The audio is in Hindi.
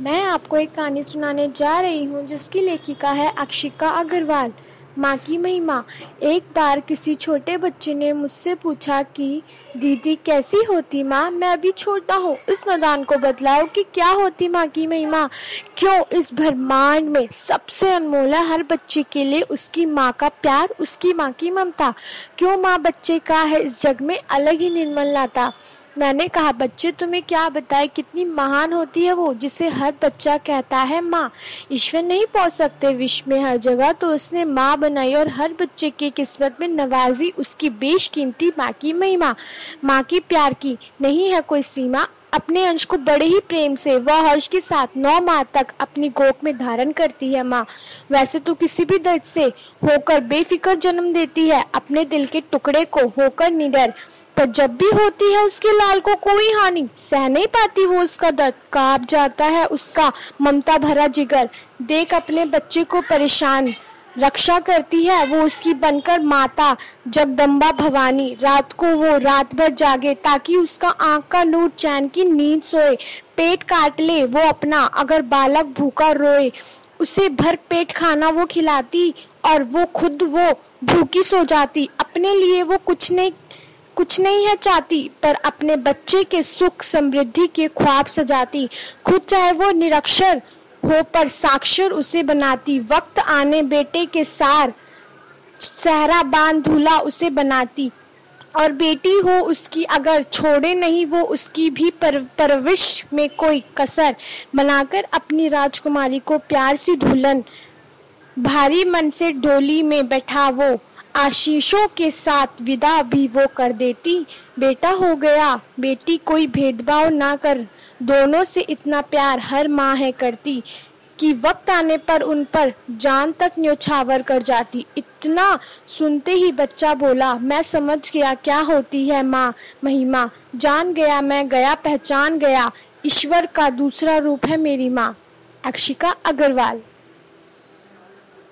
मैं आपको एक कहानी सुनाने जा रही हूँ जिसकी लेखिका है अक्षिका अग्रवाल। माँ की महिमा, एक बार किसी छोटे बच्चे ने मुझसे पूछा कि, दीदी, कैसी होती माँ? मैं अभी छोटा हूँ। इस नदान को बतलाओ कि क्या होती माँ की महिमा? क्यों इस ब्रह्मांड में सबसे अनमोल है हर बच्चे के लिए उसकी माँ का प्यार, उसकी माँ की ममता? क्यों माँ बच्चे का है इस जग में अलग ही निर्मल लाता मैंने कहा, बच्चे, तुम्हें क्या बताए? कितनी महान होती है वो, जिसे हर बच्चा कहता है माँ। ईश्वर नहीं पहुँच सकते, विश्व में हर जगह तो उसने माँ बनाई और हर बच्चे की किस्मत में नवाजी, उसकी बेशकीमती माँ की महिमा। माँ की प्यार की नहीं है कोई सीमा अपने अंश को बड़े ही प्रेम से, वह हर्ष के साथ नौ माह तक अपनी गोक में धारण करती है माँ। वैसे तो किसी भी दर्द से होकर बेफिक्र जन्म देती है, अपने दिल के टुकड़े को होकर निडर। पर जब भी होती है उसके लाल को कोई हानि, सह नहीं पाती वो उसका दर्द। काप जाता है उसका ममता भरा जिगर। देख अपने बच्चे को परेशान। रक्षा करती है, वो उसकी बनकर माता जगदम्बा भवानी। रात को वो रात भर जागे ताकि उसका आँख का नूर चैन की नींद सोए। पेट काट ले, वो अपना। अगर बालक भूखा रोए, उसे भर पेट खाना वो खिलाती और वो खुद वो भूखी सो जाती। अपने लिए वो कुछ नहीं कुछ नहीं है चाहती, पर अपने बच्चे के सुख समृद्धि के ख्वाब सजाती। खुद चाहे वो निरक्षर हो पर साक्षर उसे बनाती। वक्त आने बेटे के सार सहरा बाँध धूला उसे बनाती। और बेटी हो उसकी अगर छोड़े नहीं वो उसकी भी पर, परविश में कोई कसर। बनाकर अपनी राजकुमारी को प्यार सी धुलन भारी मन से डोली में बैठा वो। आशीषों के साथ विदा भी वो कर देती। बेटा हो गया, बेटी कोई भेदभाव ना कर। दोनों से इतना प्यार हर माँ है करती कि वक्त आने पर उन पर जान तक न्योछावर कर जाती। इतना सुनते ही बच्चा बोला, मैं समझ गया क्या होती है माँ, महिमा। जान गया मैं गया, पहचान गया। ईश्वर का दूसरा रूप है मेरी माँ। अक्षिका अग्रवाल।